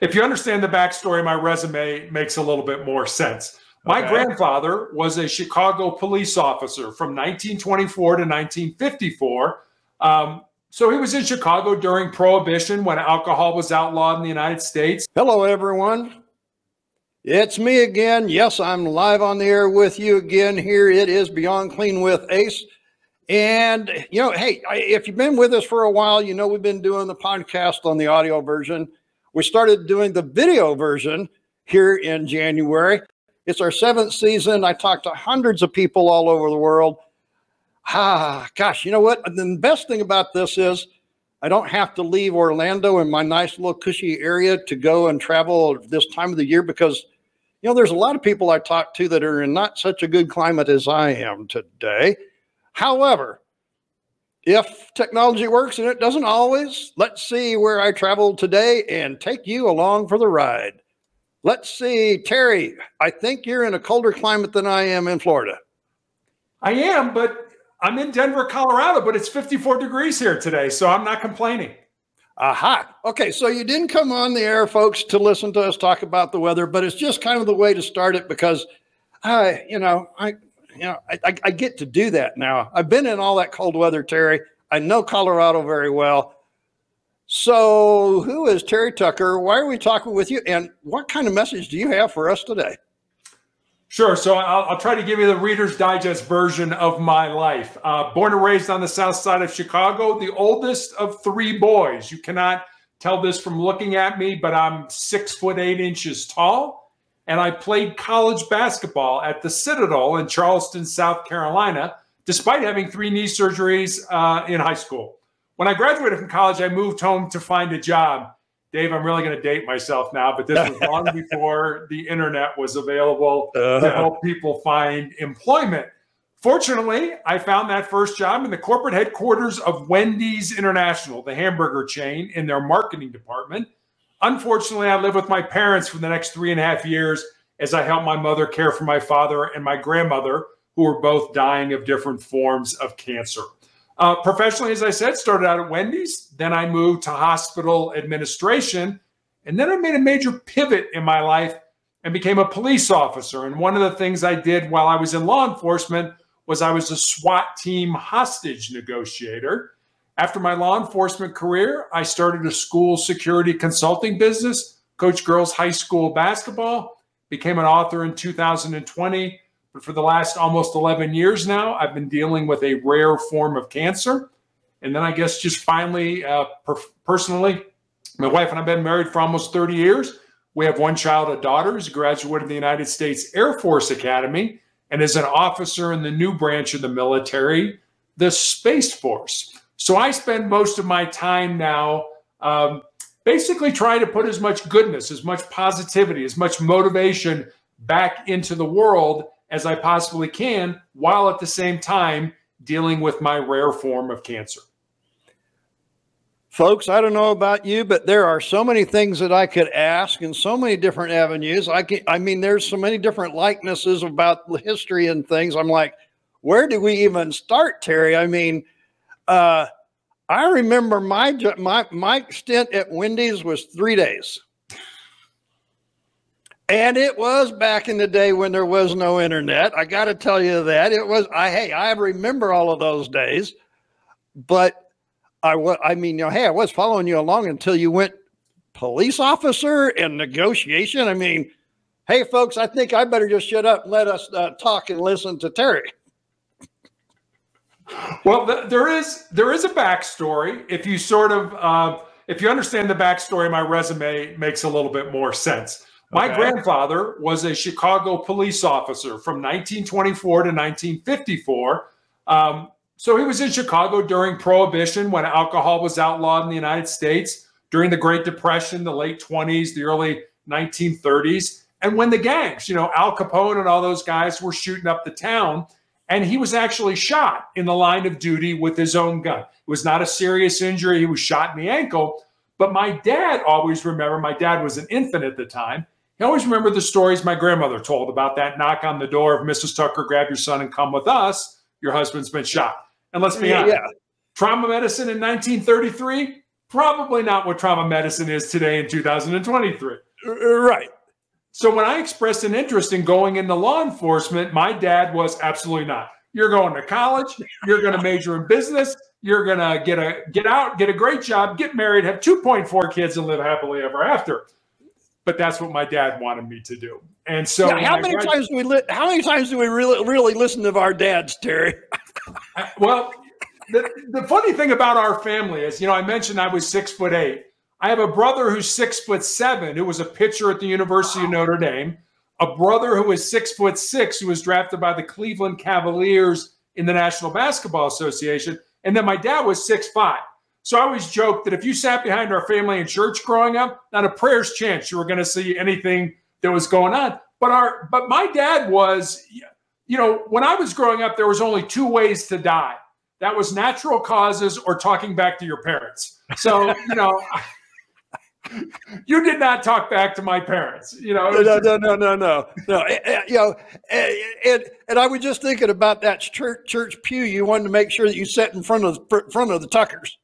if you understand the backstory, my resume makes a little bit more sense. My Okay. grandfather was a Chicago police officer from 1924 to 1954. Um, so he was in Chicago during Prohibition when alcohol was outlawed in the United States. Hello, everyone. It's me again. Yes, I'm live on the air with you again. Here it is Beyond Clean with Ace. And, you know, hey, if you've been with us for a while, you know we've been doing the podcast on the audio version. We started doing the video version here in January. It's our seventh season. I talked to hundreds of people all over the world. Ah, gosh, you know what? The best thing about this is I don't have to leave Orlando in my nice little cushy area to go and travel this time of the year because, you know, there's a lot of people I talk to that are in not such a good climate as I am today. However, if technology works and it doesn't always, let's see where I traveled today and take you along for the ride. Let's see, Terry, I think you're in a colder climate than I am in Florida. I am, but I'm in Denver, Colorado, but it's 54 degrees here today, so I'm not complaining. Aha. Okay, so you didn't come on the air, folks, to listen to us talk about the weather, but it's just kind of the way to start it because I, you know, I, you know, I, I, I get to do that now. I've been in all that cold weather, Terry. I know Colorado very well. So, who is Terry Tucker? Why are we talking with you? And what kind of message do you have for us today? Sure. So I'll, I'll try to give you the Reader's Digest version of my life. Uh, born and raised on the south side of Chicago, the oldest of three boys. You cannot tell this from looking at me, but I'm six foot eight inches tall. And I played college basketball at the Citadel in Charleston, South Carolina, despite having three knee surgeries uh, in high school. When I graduated from college, I moved home to find a job. Dave, I'm really going to date myself now, but this was long before the internet was available to help people find employment. Fortunately, I found that first job in the corporate headquarters of Wendy's International, the hamburger chain, in their marketing department. Unfortunately, I lived with my parents for the next three and a half years as I helped my mother care for my father and my grandmother, who were both dying of different forms of cancer. Uh, professionally, as I said, started out at Wendy's. Then I moved to hospital administration. And then I made a major pivot in my life and became a police officer. And one of the things I did while I was in law enforcement was I was a SWAT team hostage negotiator. After my law enforcement career, I started a school security consulting business, coached girls high school basketball, became an author in 2020. But for the last almost 11 years now, I've been dealing with a rare form of cancer. And then I guess just finally, uh, per- personally, my wife and I've been married for almost 30 years. We have one child, a daughter, who's a graduate of the United States Air Force Academy and is an officer in the new branch of the military, the Space Force. So I spend most of my time now um, basically trying to put as much goodness, as much positivity, as much motivation back into the world as I possibly can, while at the same time dealing with my rare form of cancer. Folks, I don't know about you, but there are so many things that I could ask in so many different avenues. I can, I mean, there's so many different likenesses about history and things. I'm like, where do we even start, Terry? I mean, uh, I remember my my my stint at Wendy's was three days, and it was back in the day when there was no internet. I got to tell you that it was. I hey, I remember all of those days, but I I mean, you know, hey, I was following you along until you went police officer and negotiation. I mean, hey, folks, I think I better just shut up and let us uh, talk and listen to Terry. Well, th- there is there is a backstory. If you sort of uh, if you understand the backstory, my resume makes a little bit more sense. My Okay. grandfather was a Chicago police officer from 1924 to 1954. Um, so he was in Chicago during Prohibition when alcohol was outlawed in the United States, during the Great Depression, the late 20s, the early 1930s, and when the gangs, you know, Al Capone and all those guys were shooting up the town. And he was actually shot in the line of duty with his own gun. It was not a serious injury. He was shot in the ankle. But my dad always remember, my dad was an infant at the time. He always remembered the stories my grandmother told about that knock on the door of Mrs. Tucker, grab your son and come with us. Your husband's been shot. And let's be honest, yeah, trauma medicine in 1933 probably not what trauma medicine is today in 2023. Uh, Right. So when I expressed an interest in going into law enforcement, my dad was absolutely not. You're going to college, you're going to major in business, you're going to get a get out, get a great job, get married, have 2.4 kids and live happily ever after. But that's what my dad wanted me to do. And so Yeah, how many times do we li- how many times do we really really listen to our dads, Terry? Well, the, the funny thing about our family is, you know, I mentioned I was six foot eight. I have a brother who's six foot seven, who was a pitcher at the University of Notre Dame, a brother who was six foot six, who was drafted by the Cleveland Cavaliers in the National Basketball Association, and then my dad was six five. So I always joke that if you sat behind our family in church growing up, not a prayer's chance you were going to see anything that was going on. But our, but my dad was, you know, when I was growing up, there was only two ways to die. That was natural causes or talking back to your parents. So, you know, you did not talk back to my parents. You know, No, no, no, no, no, no. Eh, eh, You know, eh, and and I was just thinking about that church church pew. You wanted to make sure that you sat in front of the front of the Tuckers.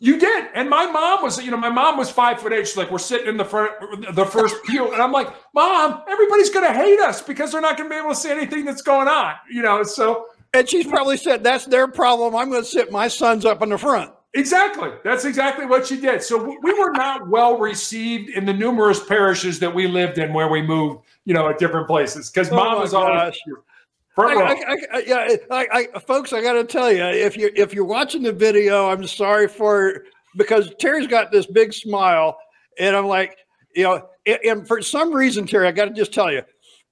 you did. And my mom was, you know, my mom was five foot eight. She's like, we're sitting in the front, the first pew. And I'm like, Mom, everybody's going to hate us because they're not going to be able to see anything that's going on. You know, so And she's probably said, "That's their problem. I'm going to sit my sons up in the front." Exactly. That's exactly what she did. So we- we were not well received in the numerous parishes that we lived in where we moved, you know, at different places because Oh mom was always front I. I, I, yeah, I, I, folks, I got to tell you, if you if you're watching the video, I'm sorry for because Terry's got this big smile, and I'm like, you know, and, and for some reason, Terry, I got to just tell you,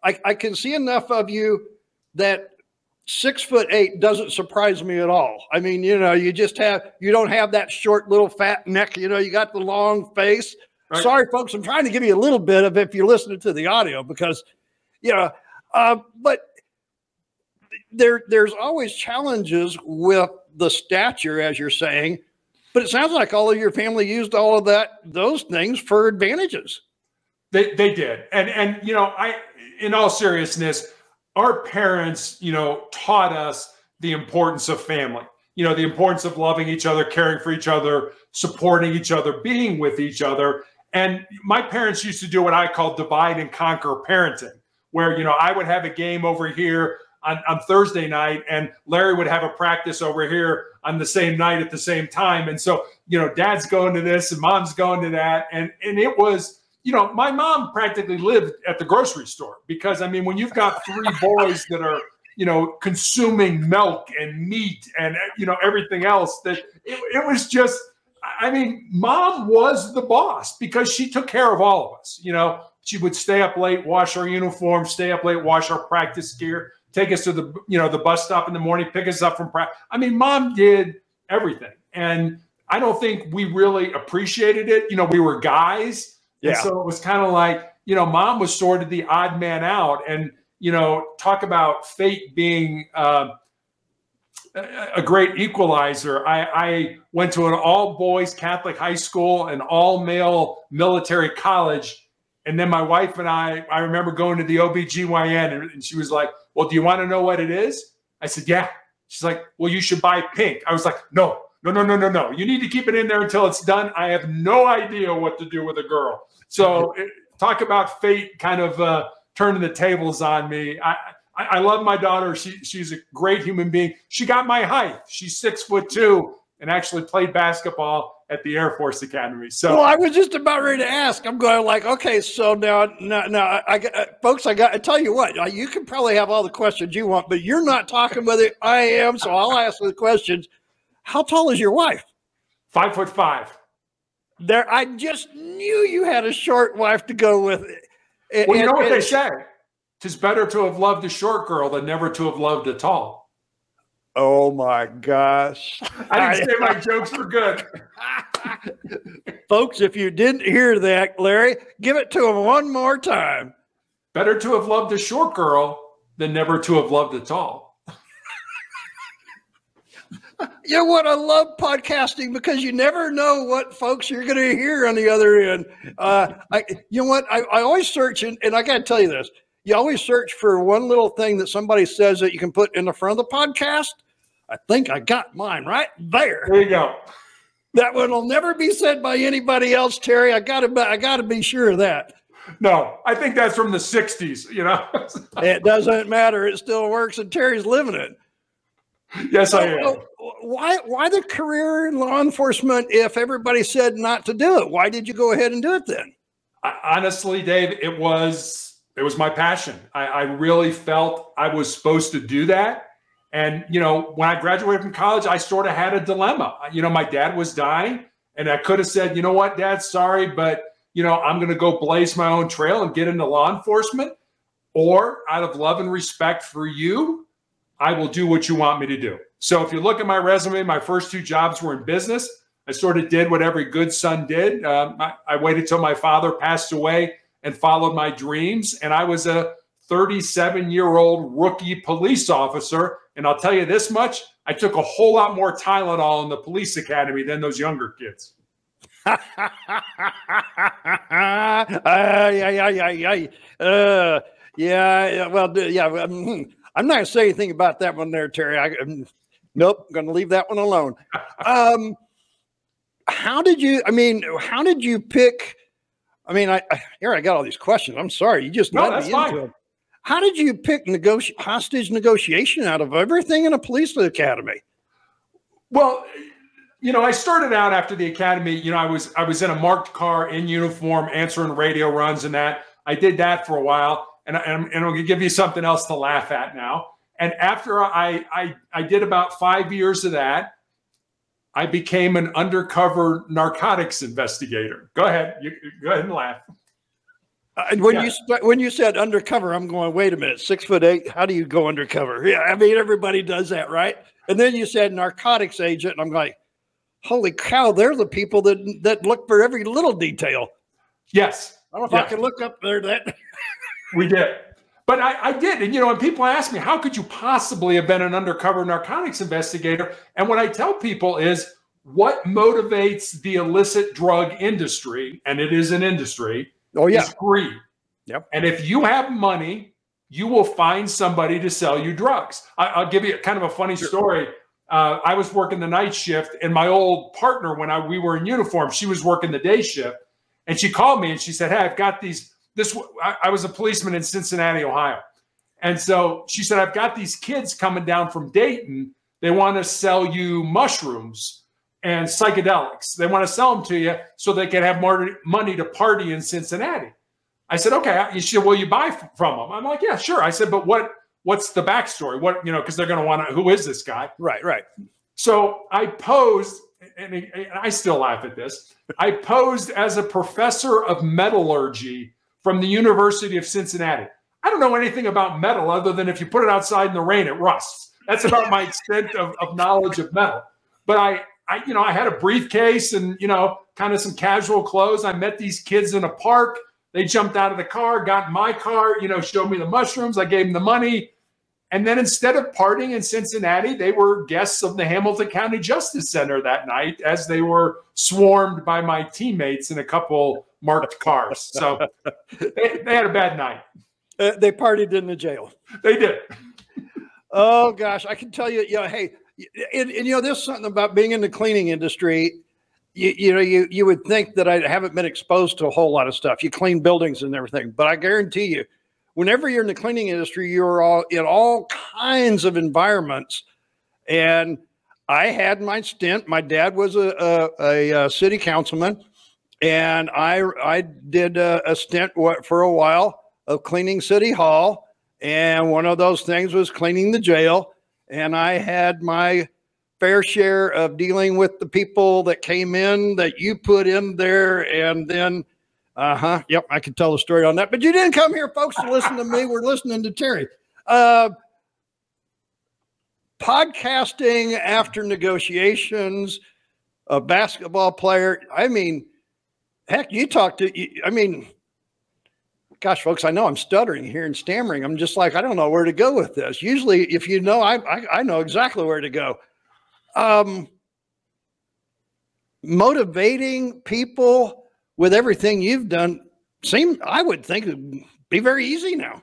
I, I can see enough of you that six foot eight doesn't surprise me at all. I mean, you know, you just have you don't have that short little fat neck. You know, you got the long face. Right. Sorry, folks, I'm trying to give you a little bit of if you're listening to the audio because, you know, uh, but there there's always challenges with the stature, as you're saying. But it sounds like all of your family used all of that those things for advantages. They they did. And and you know, I in all seriousness, our parents, you know, taught us the importance of family. You know, the importance of loving each other, caring for each other, supporting each other, being with each other. And my parents used to do what I call divide and conquer parenting, where you know, I would have a game over here on, on Thursday night, and Larry would have a practice over here on the same night at the same time. And so, you know, dad's going to this and mom's going to that. And and it was you know, my mom practically lived at the grocery store because I mean, when you've got three boys that are, you know, consuming milk and meat and you know everything else, that it, it was just. I mean, mom was the boss because she took care of all of us. You know, she would stay up late, wash our uniform, stay up late, wash our practice gear, take us to the you know the bus stop in the morning, pick us up from practice. I mean, mom did everything, and I don't think we really appreciated it. You know, we were guys. And Yeah. so it was kind of like, you know, mom was sort of the odd man out. And, you know, talk about fate being uh, a a great equalizer. I, I went to an all boys Catholic high school, an all male military college. And then my wife and I, I remember going to the OBGYN and, and she was like, Well, do you want to know what it is? I said, Yeah. She's like, Well, you should buy pink. I was like, No, no, no, no, no, no. You need to keep it in there until it's done. I have no idea what to do with a girl. So it, talk about fate kind of uh, turning the tables on me. I, I, I love my daughter. She, she's a great human being. She got my height. She's six foot two and actually played basketball at the Air Force Academy. So Well, I was just about ready to ask. I'm going like, okay, so now, now, now I, I got- uh, folks, I got to tell you what. uh, You can probably have all the questions you want, but you're not talking with it. I am, so I'll ask the questions. How tall is your wife? five foot five. There, I just knew you had a short wife to go with. it. Well, you know what they say? Tis better to have loved a short girl than never to have loved a tall. Oh my gosh. I didn't say my jokes were good. Folks, if you didn't hear that, Larry, give it to him one more time. Better to have loved a short girl than never to have loved a tall. You know what? I love podcasting because you never know what folks you're going to hear on the other end. Uh, I, you know what? I, I always search, and, and I got to tell you this: you always search for one little thing that somebody says that you can put in the front of the podcast. I think I got mine right there. There you go. That one will never be said by anybody else, Terry. I gotta, I gotta be sure of that. No, I think that's from the 60s, you know? It doesn't matter. It still works, and Terry's living it. Yes, I am. Uh, why, why the career in law enforcement if everybody said not to do it? Why did you go ahead and do it then? I, honestly, Dave, it was it was my passion. I, I really felt I was supposed to do that. And you know, when I graduated from college, I sort of had a dilemma. You know, my dad was dying, and I could have said, you know what, Dad, sorry, but you know, I'm going to go blaze my own trail and get into law enforcement. Or out of love and respect for you, I will do what you want me to do. So if you look at my resume, my first two jobs were in business. I sort of did what every good son did. Um, I, I waited till my father passed away and followed my dreams. And I was a 37 year old rookie police officer. And I'll tell you this much I took a whole lot more Tylenol in the police academy than those younger kids. ay, ay, ay, ay, ay. Uh, yeah, yeah, well, yeah. I'm not going to say anything about that one there, Terry. I, um, nope, I'm going to leave that one alone. Um, how did you? I mean, how did you pick? I mean, I, I here I got all these questions. I'm sorry, you just No, that's me fine. it. How did you pick negoti- hostage negotiation out of everything in a police academy? Well, you know, I started out after the academy. You know, I was I was in a marked car in uniform, answering radio runs and that. I did that for a while, and, I, and, I'm going to give you something else to laugh at now. And after I, I I did about five years of that, I became an undercover narcotics investigator. Go ahead, you, go ahead and laugh. Uh, And when Yeah. you when you said undercover, I'm going. Wait a minute, six foot eight. How do you go undercover? Yeah, I mean everybody does that, right? And then you said narcotics agent, and I'm like, holy cow! They're the people that that look for every little detail. Yes, I don't know if I can look up there that. We did. But I, I did. And, you know, and people ask me, how could you possibly have been an undercover narcotics investigator? And what I tell people is what motivates the illicit drug industry, and it is an industry, Oh yeah, is greed. Yep. And if you have money, you will find somebody to sell you drugs. I, I'll give you kind of a funny story. Uh, I was working the night shift, and my old partner, when I we were in uniform, she was working the day shift, and she called me and she said, "Hey, I've got these." This I, I was a policeman in Cincinnati, Ohio, and so she said, "I've got these kids coming down from Dayton. They want to sell you mushrooms and psychedelics. They want to sell them to you so they can have more money to party in Cincinnati." I said, okay. She said, will you buy from them? I'm like, yeah, sure. I said, but what? What's the backstory? What you know? Because they're going to want to. Who is this guy? right, right. So I posed, and, and I still laugh at this. I posed as a professor of metallurgy from the University of Cincinnati. I don't know anything about metal other than if you put it outside in the rain, it rusts. That's about my extent of, of knowledge of metal. But I, I, you know, I had a briefcase and you know, kind of some casual clothes. I met these kids in a park. They jumped out of the car, got in my car, you know, showed me the mushrooms. I gave them the money. And then instead of partying in Cincinnati, they were guests of the Hamilton County Justice Center that night as they were swarmed by my teammates in a couple marked cars. So they, they had a bad night. Uh, they partied in the jail. They did. Oh gosh, I can tell you, you know, hey, and, and you know, there's something about being in the cleaning industry. You, you know, you you would think that I haven't been exposed to a whole lot of stuff. You clean buildings and everything, but I guarantee you, whenever you're in the cleaning industry, you're all in all kinds of environments. And I had my stint. My dad was a a, a, uh city councilman, and I I did a, a stint for a while of cleaning city hall. And one of those things was cleaning the jail. And i had my fair share of dealing with the people that came in that you put in there. And then uh-huh yep i can tell the story on that. But you didn't come here folks to listen to me. We're listening to terry. Uh podcasting after negotiations a basketball player i mean heck you talked to i mean gosh, folks, I know I'm stuttering here and stammering. I'm just like, I don't know where to go with this. Usually, if you know, I, I, I know exactly where to go. Um, motivating people with everything you've done seem, I would think, be very easy now.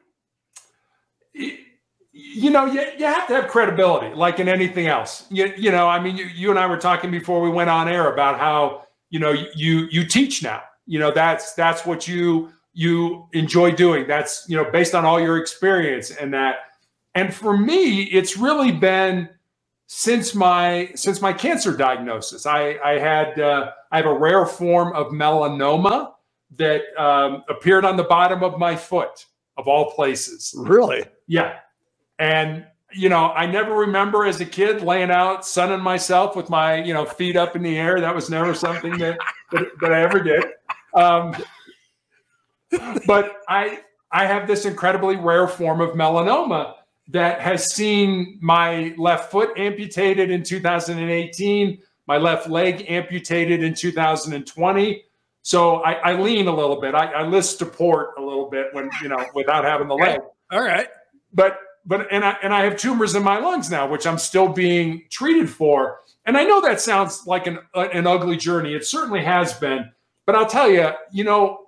you know, you, you have to have credibility, like in anything else. You, you know, I mean, you, you and I were talking before we went on air about how, you know, you you teach now. You know, that's that's what you you enjoy doing. That's, you know, based on all your experience and that. And for me, it's really been since my since my cancer diagnosis. I I had uh, I have a rare form of melanoma that um, appeared on the bottom of my foot of all places. Really? Yeah. And you know, I never remember as a kid laying out, sunning myself with my, you know, feet up in the air. That was never something that that, that I ever did. Um, but I I have this incredibly rare form of melanoma that has seen my left foot amputated in 2018, my left leg amputated in 2020. So I, I lean a little bit. I, I list support a little bit when you know without having the leg. All right. But but and I and I have tumors in my lungs now, which I'm still being treated for. And I know that sounds like an an ugly journey. It certainly has been. But I'll tell you, you know,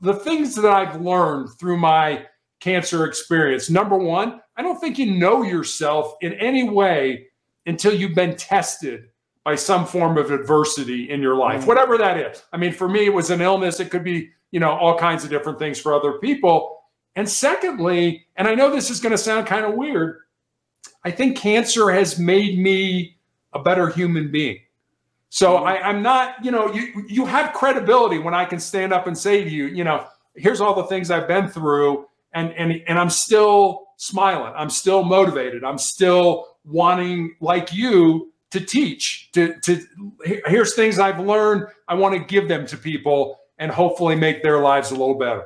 the things that I've learned through my cancer experience. Number one, I don't think you know yourself in any way until you've been tested by some form of adversity in your life, mm-hmm. whatever that is. I mean, for me, it was an illness. It could be, you know, all kinds of different things for other people. And secondly, and I know this is going to sound kind of weird, I think cancer has made me a better human being. So mm-hmm. I, I'm not, you know, you you have credibility when I can stand up and say to you, you know, here's all the things I've been through, and and and I'm still smiling. I'm still motivated. I'm still wanting, like you, to teach. To to here's things I've learned. I want to give them to people and hopefully make their lives a little better.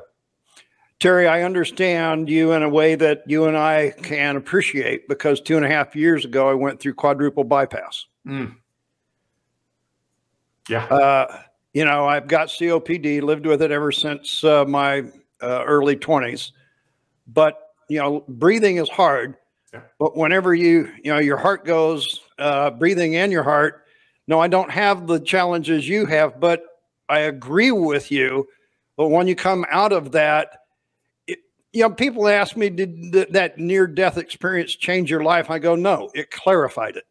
Terry, I understand you in a way that you and I can appreciate because two and a half years ago I went through quadruple bypass. Mm. Yeah. Uh, you know, I've got COPD, lived with it ever since uh, my uh, early 20s. But, you know, breathing is hard. Yeah. But whenever you, you know, your heart goes, uh, breathing and your heart, no, I don't have the challenges you have, but I agree with you. But when you come out of that, you know, people ask me, did th- that near death experience change your life? I go, no, it clarified it.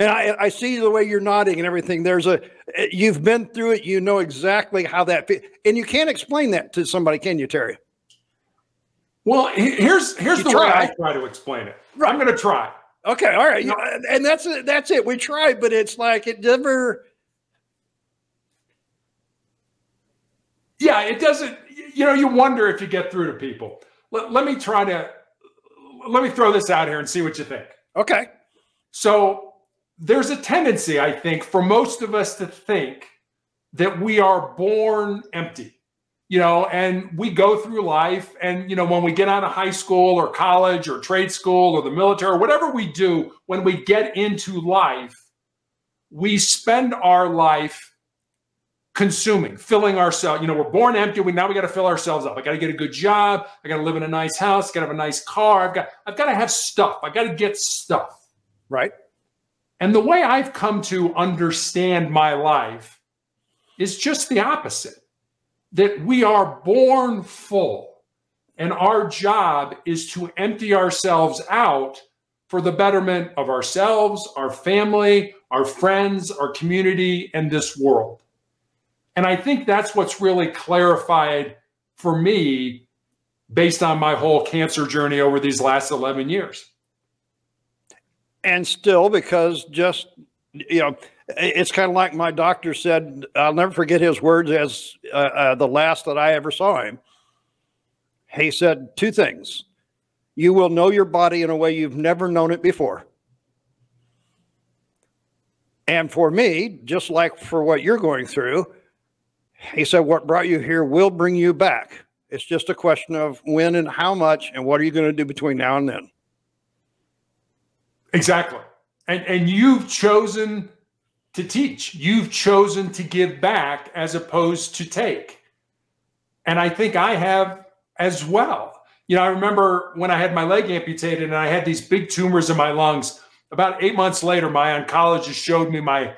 And I, I see the way you're nodding and everything. There's a, eh, you've been through it. You know exactly how that, and you can't explain that to somebody, can you, Terry? Well, here's here's you the try. way I try to explain it. Right. I'm going to try. Okay, all right, uh, and that's that's it. We tried, but it's like it never. Yeah, it doesn't. You know, you wonder if you get through to people. Let, let me try to let me throw this out here and see what you think. Okay. So there's a tendency, I think, for most of us to think that we are born empty, you know, and we go through life. And, you know, when we get out of high school or college or trade school or the military, or whatever we do, when we get into life, we spend our life consuming, filling ourselves. You know, we're born empty. We now we got to fill ourselves up. I got to get a good job. I got to live in a nice house. Got to have a nice car. I've got I've got to have stuff. I got to get stuff. Right. And the way I've come to understand my life is just the opposite that we are born full, and our job is to empty ourselves out for the betterment of ourselves, our family, our friends, our community, and this world. And I think that's what's really clarified for me based on my whole cancer journey over these last 11 years. And still because just you know it's kind of like my doctor said i'll never forget his words as uh, uh, the last that i ever saw him. He said two things. You will know your body in a way you've never known it before. And for me just like for what you're going through he said what brought you here will bring you back it's just a question of when and how much and what are you going to do between now and then Exactly. And and you've chosen to teach. You've chosen to give back as opposed to take. And I think I have as well. You know, I remember when I had my leg amputated and I had these big tumors in my lungs. About eight months later, my oncologist showed me my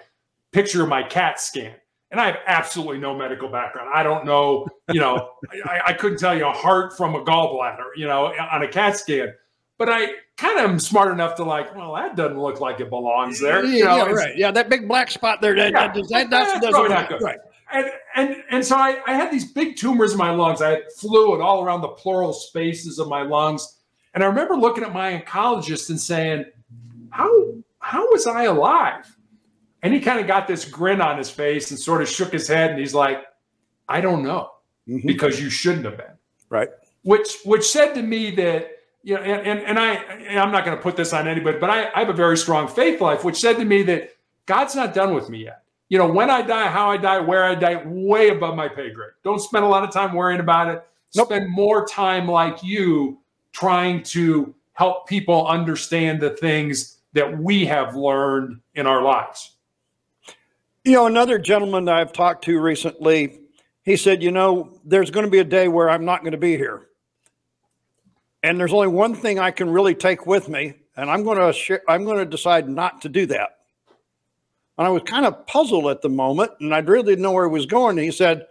picture of my CAT scan. And I have absolutely no medical background. I don't know, you know, I, I, couldn't tell you a heart from a gallbladder, you know, on a CAT scan. But I kind of am smart enough to like, well, that doesn't look like it belongs there. You know, yeah, right. Yeah, that big black spot there. That, yeah, that, that, that's, that's not good. Right. And, and and so I, I had these big tumors in my lungs. I had fluid all around the pleural spaces of my lungs. And I remember looking at my oncologist and saying, How how was I alive? And he kind of got this grin on his face and sort of shook his head and he's like, I don't know, mm-hmm. because you shouldn't have been. Right. Which which said to me that, you know, and, and, and I and I'm not going to put this on anybody, but I, I have a very strong faith life, which said to me that God's not done with me yet. You know, when I die, how I die, where I die, way above my pay grade. Don't spend a lot of time worrying about it. Nope. Spend more time like you trying to help people understand the things that we have learned in our lives. You know, another gentleman I've talked to recently, he said, you know, there's going to be a day where I'm not going to be here. And there's only one thing I can really take with me, and I'm going to sh- I'm going to decide not to do that. And I was kind of puzzled at the moment, and I really didn't know where he was going. And he said,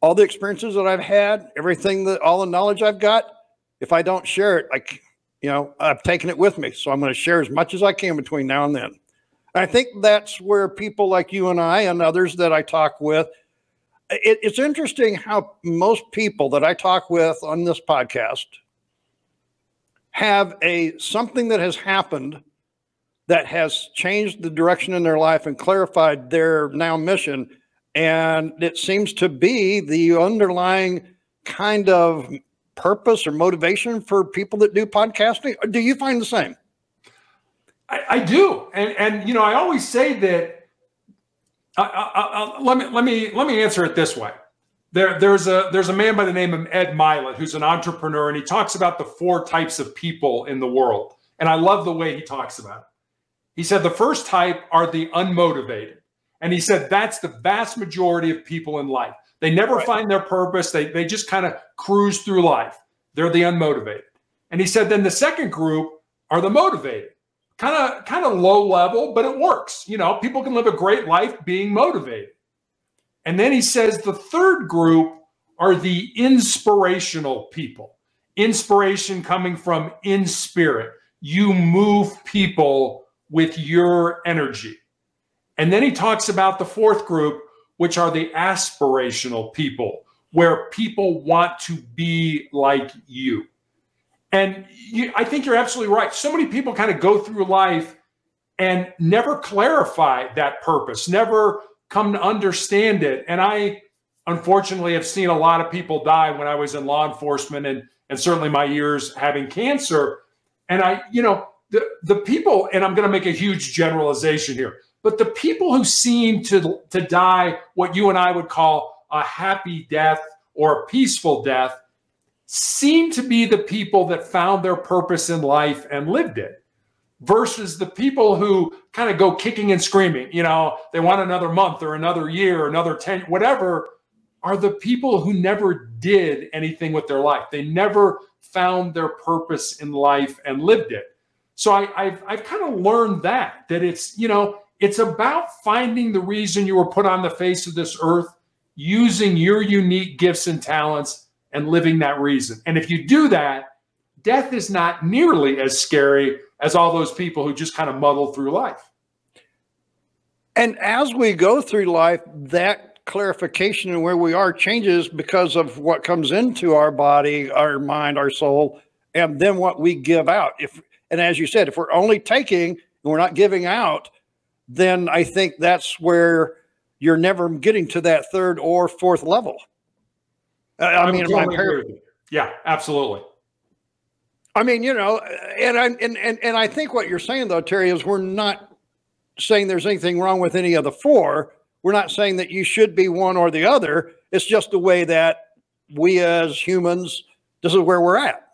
all the experiences that I've had, everything that all the knowledge I've got, if I don't share it, like you know, I've taken it with me. So I'm going to share as much as I can between now and then. I think that's where people like you and I and others that I talk with, it, it's interesting how most people that I talk with on this podcast have a something that has happened that has changed the direction in their life and clarified their now mission. And it seems to be the underlying kind of purpose or motivation for people that do podcasting. Do you find the same? I, I do, and and you know, I always say that. I, I, let me let me let me answer it this way. There, there's a there's a man by the name of Ed Mylett who's an entrepreneur, and he talks about the four types of people in the world. And I love the way he talks about it. He said the first type are the unmotivated, and he said that's the vast majority of people in life. They never right. find their purpose. They they just kind of cruise through life. They're the unmotivated. And he said then the second group are the motivated kind of kind of low level, but it works. You know, people can live a great life being motivated. And then he says the third group are the inspirational people. Inspiration coming from in spirit. You move people with your energy. And then he talks about the fourth group, which are the aspirational people, where people want to be like you. And you, I think you're absolutely right. So many people kind of go through life and never clarify that purpose, never come to understand it. And I, unfortunately, have seen a lot of people die when I was in law enforcement and, and certainly my years having cancer. And I, you know, the, the people, and I'm going to make a huge generalization here, but the people who seem to, to die what you and I would call a happy death or a peaceful death seem to be the people that found their purpose in life and lived it versus the people who kind of go kicking and screaming you know they want another month or another year another 10 whatever are the people who never did anything with their life. They never found their purpose in life and lived it. So I, have I've kind of learned that that it's you know it's about finding the reason you were put on the face of this earth using your unique gifts and talents and living that reason. And if you do that, death is not nearly as scary as all those people who just kind of muddle through life. And as we go through life, that clarification and where we are changes because of what comes into our body, our mind, our soul, and then what we give out. If and as you said, if we're only taking and we're not giving out, then I think that's where you're never getting to that third or fourth level. I, I mean, totally yeah, absolutely. I mean, you know, and I and, and and I think what you're saying though, Terry, is we're not saying there's anything wrong with any of the four. We're not saying that you should be one or the other. It's just the way that we as humans, this is where we're at.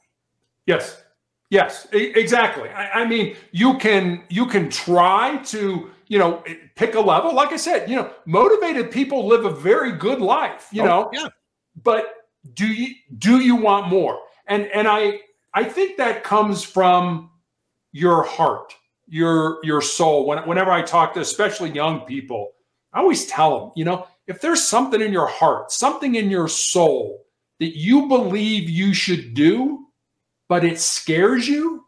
Yes. Yes, exactly. I, I mean, you can you can try to you know pick a level. Like I said, you know, motivated people live a very good life. You oh, know, yeah but do you do you want more? And and I I think that comes from your heart, your your soul. When, whenever I talk to especially young people, I always tell them, you know, if there's something in your heart, something in your soul that you believe you should do, but it scares you,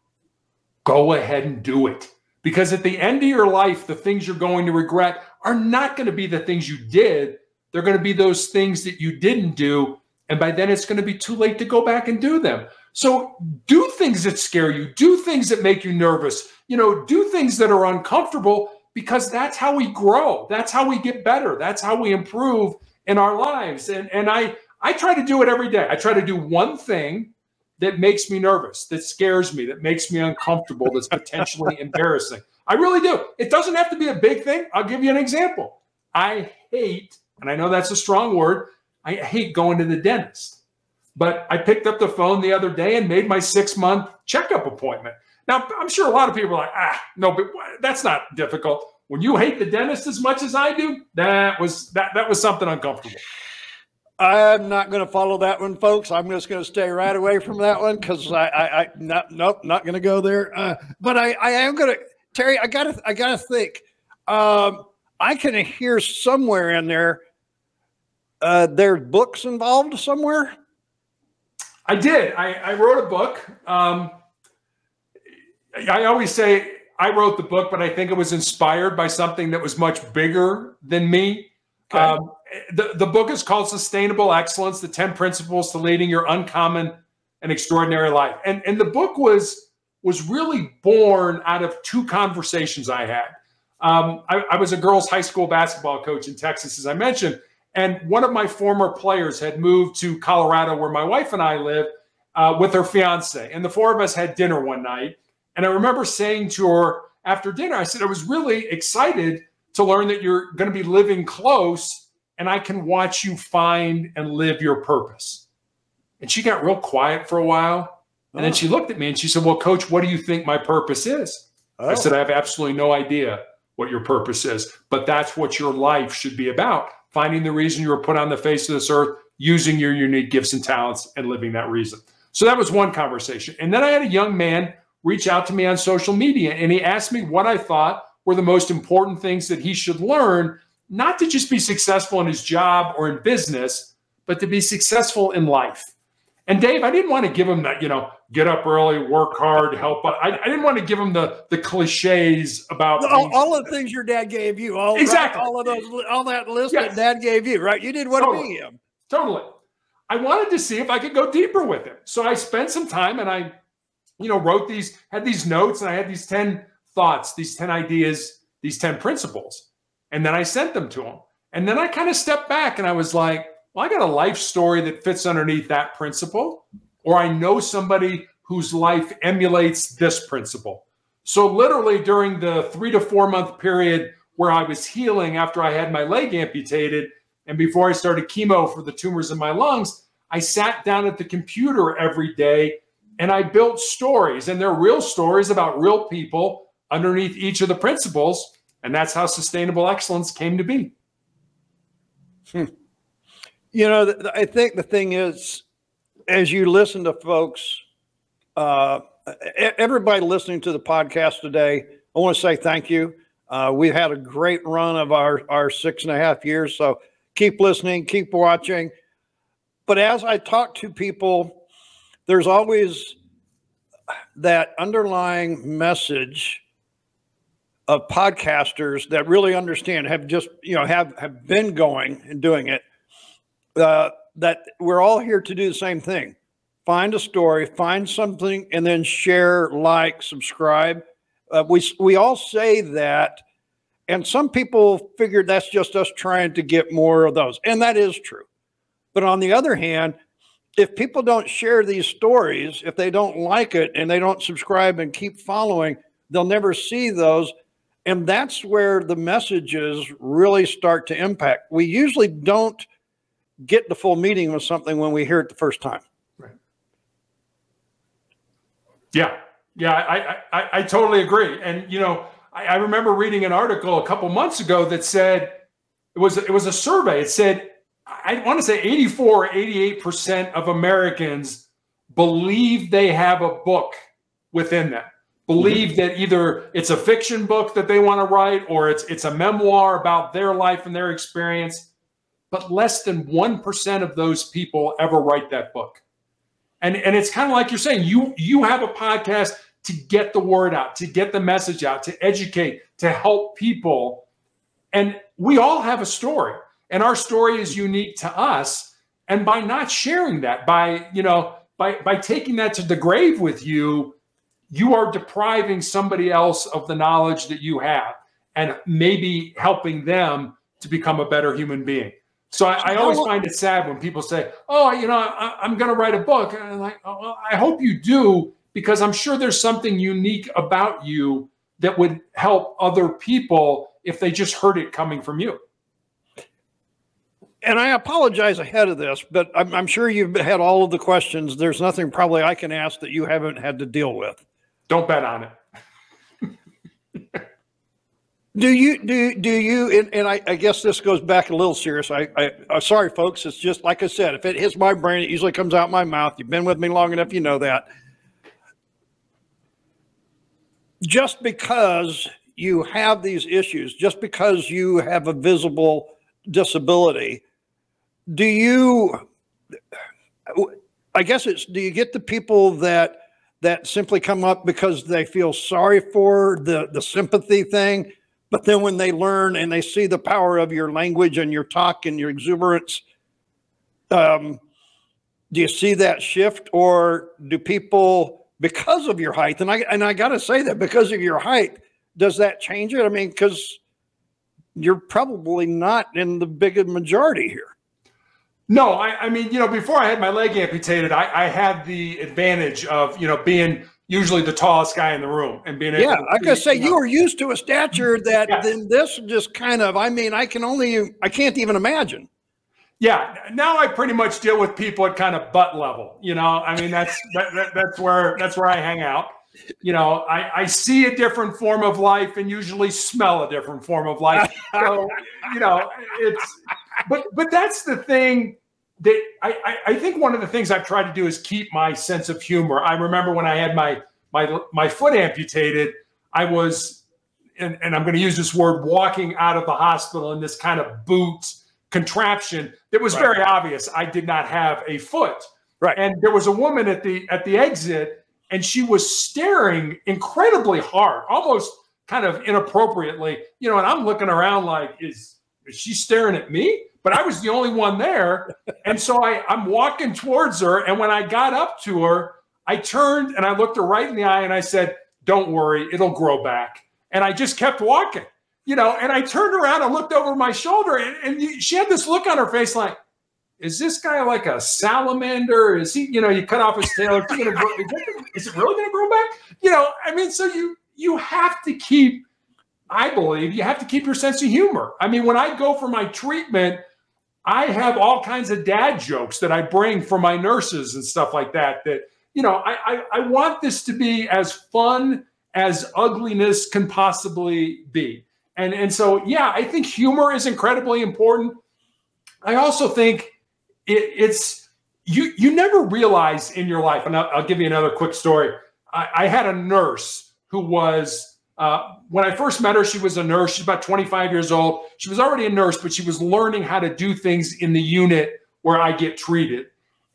go ahead and do it. Because at the end of your life, the things you're going to regret are not going to be the things you did. They're going to be those things that you didn't do. And by then, it's going to be too late to go back and do them. So do things that scare you, do things that make you nervous, you know, do things that are uncomfortable because that's how we grow. That's how we get better. That's how we improve in our lives. And and I I try to do it every day. I try to do one thing that makes me nervous, that scares me, that makes me uncomfortable, that's potentially embarrassing. I really do. It doesn't have to be a big thing. I'll give you an example. I hate, and I know that's a strong word, I hate going to the dentist. But I picked up the phone the other day and made my six month checkup appointment. Now, I'm sure a lot of people are like, ah, no, but that's not difficult. When you hate the dentist as much as I do, that was that that was something uncomfortable. I'm not going to follow that one, folks. I'm just going to stay right away from that one because I, I, I, not, nope, not going to go there. Uh, but I, I am going to, Terry. I got to, I got to think. Um, I can hear somewhere in there. Uh, there's books involved somewhere. I did. I, I wrote a book. Um, I always say I wrote the book, but I think it was inspired by something that was much bigger than me. Okay. Um, the, the book is called Sustainable Excellence The 10 Principles to Leading Your Uncommon and Extraordinary Life. And, and the book was, was really born out of two conversations I had. Um, I, I was a girls' high school basketball coach in Texas, as I mentioned. And one of my former players had moved to Colorado, where my wife and I live, uh, with her fiance. And the four of us had dinner one night. And I remember saying to her after dinner, I said, I was really excited to learn that you're going to be living close and I can watch you find and live your purpose. And she got real quiet for a while. And oh. then she looked at me and she said, Well, coach, what do you think my purpose is? Oh. I said, I have absolutely no idea what your purpose is, but that's what your life should be about finding the reason you were put on the face of this earth, using your unique gifts and talents, and living that reason. So that was one conversation. And then I had a young man reach out to me on social media and he asked me what I thought were the most important things that he should learn, not to just be successful in his job or in business, but to be successful in life. And Dave, I didn't want to give him that, you know, get up early, work hard, help. I, I didn't want to give him the the cliches about all, all of the things your dad gave you. All exactly, right, all of those, all that list yes. that dad gave you. Right, you didn't want totally. to be him. Totally. I wanted to see if I could go deeper with him, so I spent some time and I you know, wrote these, had these notes, and I had these 10 thoughts, these 10 ideas, these 10 principles. And then I sent them to him. And then I kind of stepped back and I was like, well, I got a life story that fits underneath that principle, or I know somebody whose life emulates this principle. So, literally, during the three to four month period where I was healing after I had my leg amputated and before I started chemo for the tumors in my lungs, I sat down at the computer every day and I built stories, and they're real stories about real people underneath each of the principles. And that's how sustainable excellence came to be. Hmm. You know, I think the thing is, as you listen to folks, uh, everybody listening to the podcast today, I want to say thank you. Uh, we've had a great run of our, our six and a half years. So keep listening, keep watching. But as I talk to people, there's always that underlying message of podcasters that really understand have just you know have have been going and doing it uh, that we're all here to do the same thing find a story find something and then share like subscribe uh, we we all say that and some people figured that's just us trying to get more of those and that is true but on the other hand if people don't share these stories, if they don't like it and they don't subscribe and keep following, they'll never see those. And that's where the messages really start to impact. We usually don't get the full meaning of something when we hear it the first time. Right. Yeah. Yeah. I, I, I totally agree. And, you know, I, I remember reading an article a couple months ago that said it was, it was a survey. It said I want to say 84 88% of Americans believe they have a book within them. believe mm-hmm. that either it's a fiction book that they want to write or it's it's a memoir about their life and their experience but less than 1% of those people ever write that book. And and it's kind of like you're saying you you have a podcast to get the word out to get the message out to educate to help people. And we all have a story and our story is unique to us. And by not sharing that by you know by by taking that to the grave with you you are depriving somebody else of the knowledge that you have and maybe helping them to become a better human being. So I, I always find it sad when people say, "Oh, you know, I, am going to write a book," and I'm like, oh, well, "I hope you do," because I'm sure there's something unique about you that would help other people if they just heard it coming from you. And I apologize ahead of this, but I'm, I'm sure you've had all of the questions. There's nothing probably I can ask that you haven't had to deal with. Don't bet on it. Do you do do you and, and I, I, guess this goes back a little serious. I, I I'm sorry, folks. It's just like I said. If it hits my brain, it usually comes out my mouth. You've been with me long enough, you know that. Just because you have these issues, just because you have a visible disability, do you? I guess it's do you get the people that that simply come up because they feel sorry for the, the sympathy thing. But then when they learn and they see the power of your language and your talk and your exuberance, um, do you see that shift or do people because of your height and i and i got to say that because of your height does that change it? I mean because you're probably not in the big majority here. No, I, I, mean, you know, before I had my leg amputated, I, I, had the advantage of, you know, being usually the tallest guy in the room and being able. yeah, I gotta say, you, were used to a stature that yes. then this just kind of, I mean, I can only, I can't even imagine. Yeah, now I pretty much deal with people at kind of butt level. You know, I mean, that's that, that, that's where that's where I hang out. You know, I, I see a different form of life and usually smell a different form of life. So, you know, it's but but that's the thing that I, I think one of the things I've tried to do is keep my sense of humor. I remember when I had my my my foot amputated, I was and, and I'm going to use this word walking out of the hospital in this kind of boot contraption that was right. very obvious I did not have a foot. Right. And there was a woman at the at the exit and she was staring incredibly hard, almost kind of inappropriately, you know, and I'm looking around like is is she staring at me? But I was the only one there. And so I, I'm walking towards her. And when I got up to her, I turned and I looked her right in the eye and I said, Don't worry, it'll grow back. And I just kept walking, you know. And I turned around and looked over my shoulder and, and she had this look on her face like, is this guy like a salamander? Is he, you know, you cut off his tail? Is, grow, is, it, is it really going to grow back? You know, I mean, so you you have to keep I believe you have to keep your sense of humor. I mean, when I go for my treatment, I have all kinds of dad jokes that I bring for my nurses and stuff like that. That, you know, I, I, I want this to be as fun as ugliness can possibly be. And, and so, yeah, I think humor is incredibly important. I also think it, it's, you, you never realize in your life, and I'll, I'll give you another quick story. I, I had a nurse who was uh, when I first met her, she was a nurse. She's about 25 years old. She was already a nurse, but she was learning how to do things in the unit where I get treated.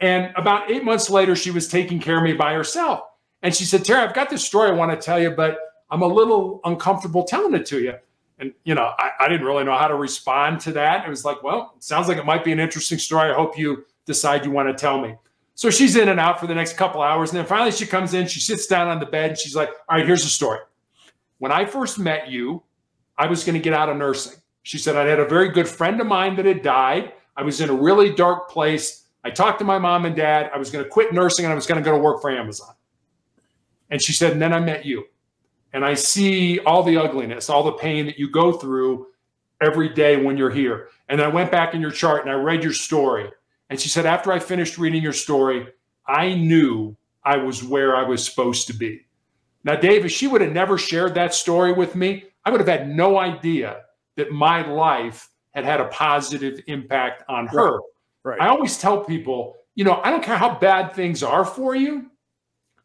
And about eight months later, she was taking care of me by herself. And she said, Terry, I've got this story I want to tell you, but I'm a little uncomfortable telling it to you. And, you know, I, I didn't really know how to respond to that. It was like, well, sounds like it might be an interesting story. I hope you decide you want to tell me. So she's in and out for the next couple hours. And then finally she comes in, she sits down on the bed, and she's like, all right, here's the story when I first met you, I was going to get out of nursing. She said, I had a very good friend of mine that had died. I was in a really dark place. I talked to my mom and dad. I was going to quit nursing and I was going to go to work for Amazon. And she said, and then I met you. And I see all the ugliness, all the pain that you go through every day when you're here. And I went back in your chart and I read your story. And she said, after I finished reading your story, I knew I was where I was supposed to be. Now, Dave, if she would have never shared that story with me, I would have had no idea that my life had had a positive impact on her. Right. right. I always tell people, you know, I don't care how bad things are for you.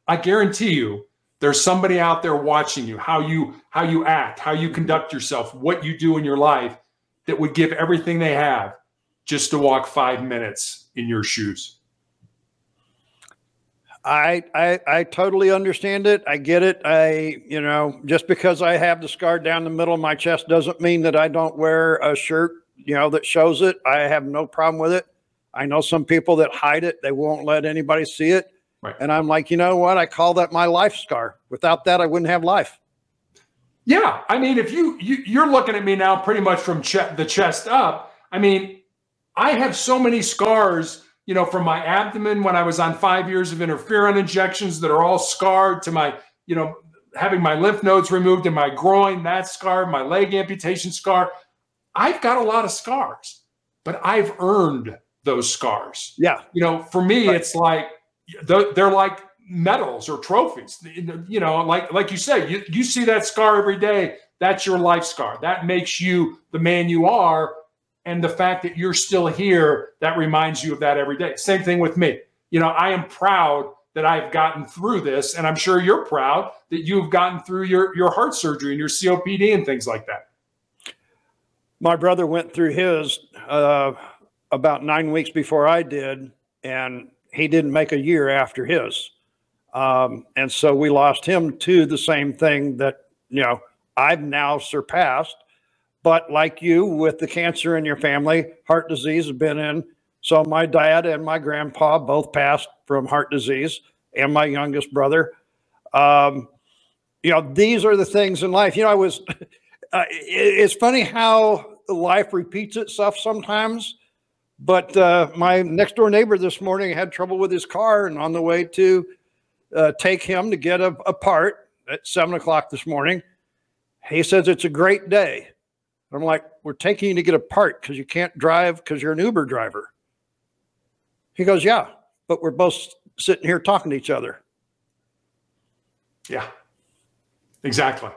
I guarantee you, There's somebody out there watching you, how you how you act, how you mm-hmm. conduct yourself, what you do in your life that would give everything they have just to walk 5 minutes in your shoes. I, I I totally understand it. I get it. I you know just because I have the scar down the middle of my chest doesn't mean that I don't wear a shirt you know that shows it. I have no problem with it. I know some people that hide it. They won't let anybody see it. Right. And I'm like, you know what? I call that my life scar. Without that, I wouldn't have life. Yeah, I mean, if you, you you're looking at me now, pretty much from the chest up. I mean, I have so many scars you know, from my abdomen when I was on five years of interferon injections that are all scarred to my, you know, having my lymph nodes removed in my groin, that scar, my leg amputation scar. I've got a lot of scars, but I've earned those scars. Yeah. You know, for me, right. it's like they're like medals or trophies. You know, like like you say, you, you see that scar every day. That's your life scar. That makes you the man you are and the fact that you're still here that reminds you of that every day. Same thing with me. You know i am proud that i've gotten through this and i'm sure you're proud that you've gotten through your your heart surgery and your copd and things like that. My brother went through his uh, about nine weeks before i did and he didn't make a year after his. Um, and so we lost him to the same thing that you know i've now surpassed but like you, with the cancer in your family, heart disease has been in. So my dad and my grandpa both passed from heart disease, and my youngest brother. Um, you know, these are the things in life. You know, I was. Uh, it, it's funny how life repeats itself sometimes. But uh, my next door neighbor this morning had trouble with his car, and on the way to uh, take him to get a, a part at seven o'clock this morning, he says it's a great day. I'm like, we're taking you to get a part because you can't drive because you're an Uber driver. He goes, yeah, but we're both sitting here talking to each other. Yeah, exactly.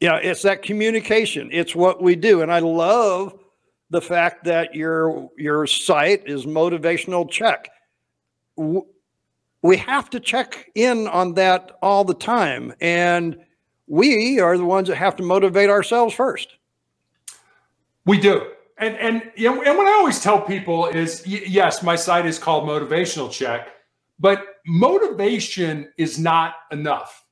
Yeah, it's that communication. It's what we do. And I love the fact that your your site is motivational check. We have to check in on that all the time. And we are the ones that have to motivate ourselves first. We do. And and you know, and what I always tell people is yes, my site is called Motivational Check, but motivation is not enough.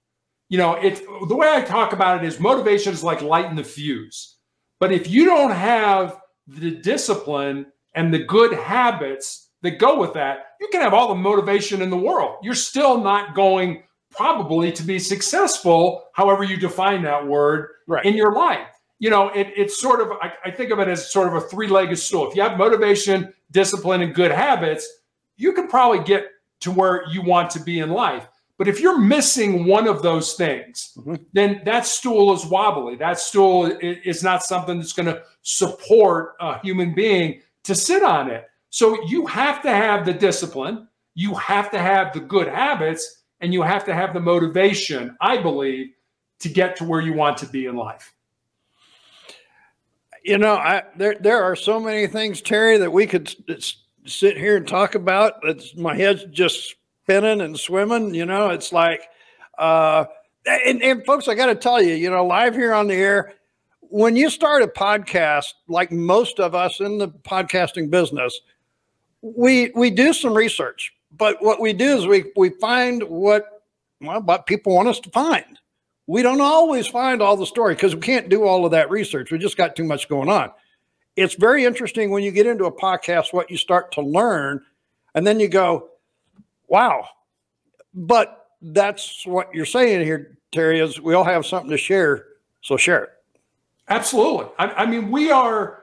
You know, it's the way I talk about it is motivation is like lighting the fuse. But if you don't have the discipline and the good habits that go with that, you can have all the motivation in the world. You're still not going probably to be successful, however you define that word, right. in your life. You know, it, it's sort of, I, I think of it as sort of a three legged stool. If you have motivation, discipline, and good habits, you can probably get to where you want to be in life. But if you're missing one of those things, mm-hmm. then that stool is wobbly. That stool is not something that's going to support a human being to sit on it. So you have to have the discipline, you have to have the good habits, and you have to have the motivation, I believe, to get to where you want to be in life. You know, I, there there are so many things, Terry, that we could sit here and talk about. It's, my head's just spinning and swimming. You know, it's like, uh, and, and folks, I got to tell you, you know, live here on the air, when you start a podcast, like most of us in the podcasting business, we we do some research but what we do is we we find what well, what people want us to find. We don't always find all the story because we can't do all of that research. We just got too much going on. It's very interesting when you get into a podcast what you start to learn, and then you go, "Wow!" But that's what you're saying here, Terry. Is we all have something to share, so share it. Absolutely. I, I mean, we are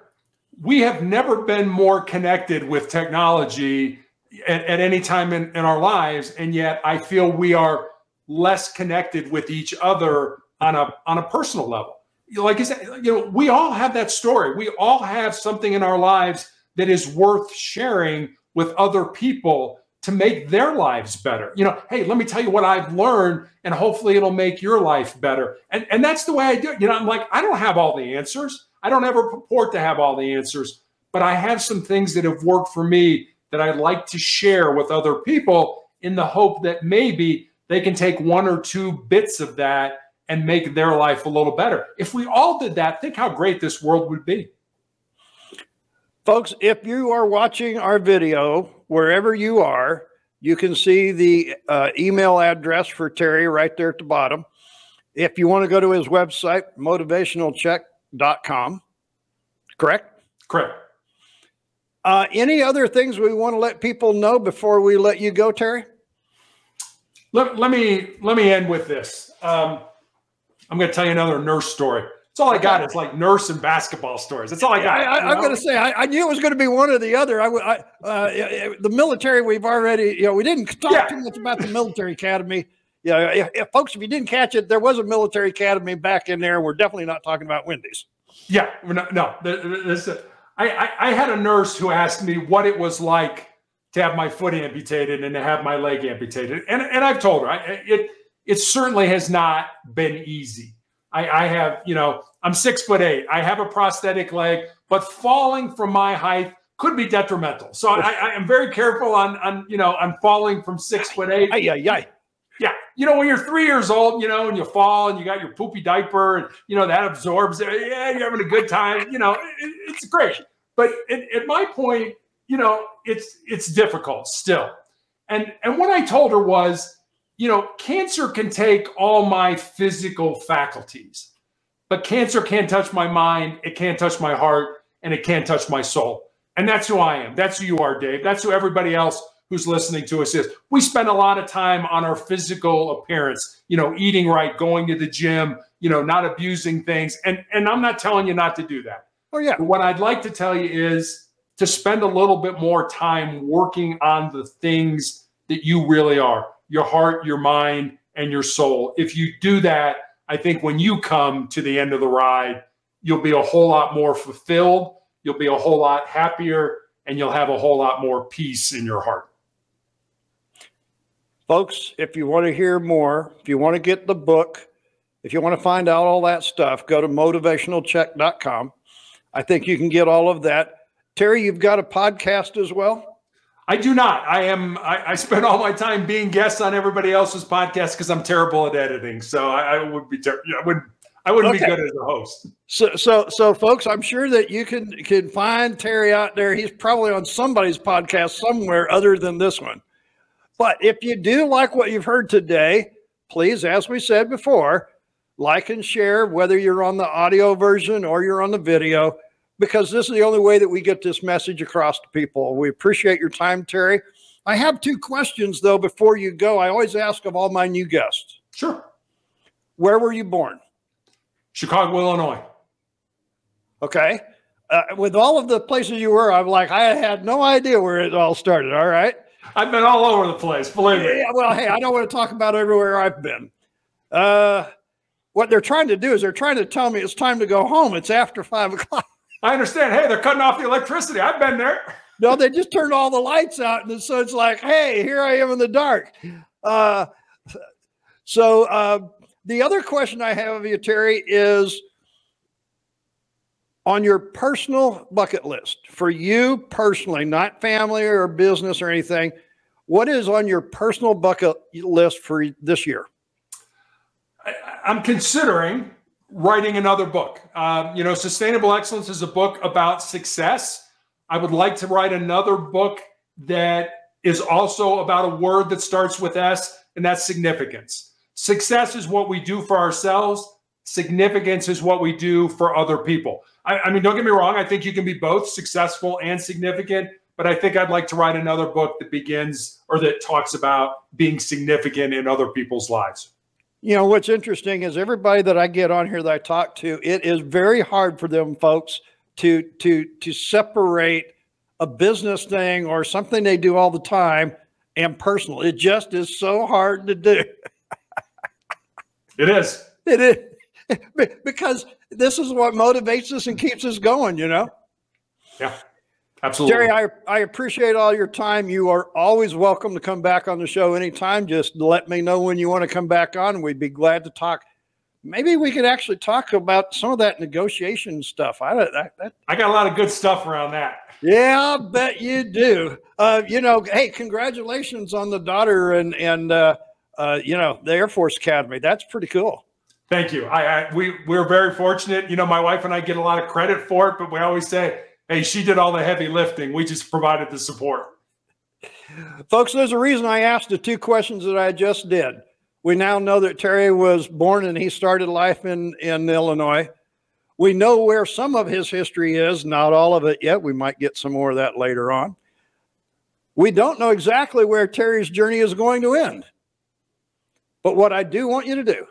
we have never been more connected with technology at, at any time in, in our lives, and yet I feel we are less connected with each other on a on a personal level. Like I said, you know, we all have that story. We all have something in our lives that is worth sharing with other people to make their lives better. You know, hey, let me tell you what I've learned, and hopefully it'll make your life better. And and that's the way I do it. You know, I'm like, I don't have all the answers. I don't ever purport to have all the answers, but I have some things that have worked for me that I'd like to share with other people in the hope that maybe they can take one or two bits of that and make their life a little better. If we all did that, think how great this world would be. Folks, if you are watching our video, wherever you are, you can see the uh, email address for Terry right there at the bottom. If you want to go to his website, motivationalcheck.com, correct? Correct. Uh, any other things we want to let people know before we let you go, Terry? Let, let me let me end with this. Um, I'm going to tell you another nurse story. That's all I got. It's like nurse and basketball stories. That's all I got. I, am going to say I, I, knew it was going to be one or the other. I, I uh, the military. We've already, you know, we didn't talk yeah. too much about the military academy. Yeah, if, if, folks, if you didn't catch it, there was a military academy back in there. We're definitely not talking about Wendy's. Yeah, no, no. This, I, I, I had a nurse who asked me what it was like to have my foot amputated and to have my leg amputated, and and I've told her I, it it certainly has not been easy. I, I have, you know, I'm six foot eight. I have a prosthetic leg, but falling from my height could be detrimental. So I, I am very careful on, on, you know, I'm falling from six foot eight. Yeah, yeah. Yeah, you know, when you're three years old, you know, and you fall and you got your poopy diaper, and you know that absorbs. it. Yeah, you're having a good time. You know, it, it's great. But at, at my point, you know, it's it's difficult still. And and what I told her was, you know, cancer can take all my physical faculties, but cancer can't touch my mind, it can't touch my heart, and it can't touch my soul. And that's who I am. That's who you are, Dave. That's who everybody else who's listening to us is. We spend a lot of time on our physical appearance, you know, eating right, going to the gym, you know, not abusing things. And and I'm not telling you not to do that. Oh yeah. But what I'd like to tell you is to spend a little bit more time working on the things that you really are your heart, your mind, and your soul. If you do that, I think when you come to the end of the ride, you'll be a whole lot more fulfilled, you'll be a whole lot happier, and you'll have a whole lot more peace in your heart. Folks, if you want to hear more, if you want to get the book, if you want to find out all that stuff, go to motivationalcheck.com. I think you can get all of that. Terry, you've got a podcast as well? I do not. I am. I, I spend all my time being guests on everybody else's podcast because I'm terrible at editing. So I, I would be. Ter- I would. I wouldn't okay. be good as a host. So, so, so, folks, I'm sure that you can can find Terry out there. He's probably on somebody's podcast somewhere other than this one. But if you do like what you've heard today, please, as we said before, like and share whether you're on the audio version or you're on the video because this is the only way that we get this message across to people. We appreciate your time, Terry. I have two questions, though, before you go. I always ask of all my new guests. Sure. Where were you born? Chicago, Illinois. Okay. Uh, with all of the places you were, I'm like, I had no idea where it all started. All right. I've been all over the place, believe me. Yeah, well, hey, I don't want to talk about everywhere I've been. Uh, what they're trying to do is they're trying to tell me it's time to go home. It's after five o'clock. I understand. Hey, they're cutting off the electricity. I've been there. No, they just turned all the lights out, and so it's like, hey, here I am in the dark. Uh, so uh, the other question I have of you, Terry, is on your personal bucket list for you personally, not family or business or anything. What is on your personal bucket list for this year? I, I'm considering writing another book. Um, you know, Sustainable Excellence is a book about success. I would like to write another book that is also about a word that starts with S, and that's significance. Success is what we do for ourselves, significance is what we do for other people. I, I mean, don't get me wrong, I think you can be both successful and significant. But I think I'd like to write another book that begins or that talks about being significant in other people's lives. You know, what's interesting is everybody that I get on here that I talk to, it is very hard for them folks to to to separate a business thing or something they do all the time and personal. It just is so hard to do. it is. It is because this is what motivates us and keeps us going, you know? Yeah. Absolutely. Jerry, I, I appreciate all your time. You are always welcome to come back on the show anytime. Just let me know when you want to come back on. We'd be glad to talk. Maybe we could actually talk about some of that negotiation stuff. I, that, that, I got a lot of good stuff around that. Yeah, I bet you do. Uh, you know, hey, congratulations on the daughter and and uh, uh, you know, the Air Force Academy. That's pretty cool. Thank you. I, I we we're very fortunate. You know, my wife and I get a lot of credit for it, but we always say, "Hey, she did all the heavy lifting. We just provided the support." Folks, there's a reason I asked the two questions that I just did. We now know that Terry was born and he started life in, in Illinois. We know where some of his history is, not all of it yet. We might get some more of that later on. We don't know exactly where Terry's journey is going to end. But what I do want you to do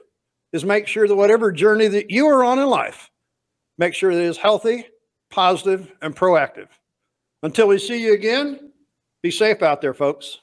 is make sure that whatever journey that you are on in life, make sure that it is healthy, positive, and proactive. Until we see you again, be safe out there, folks.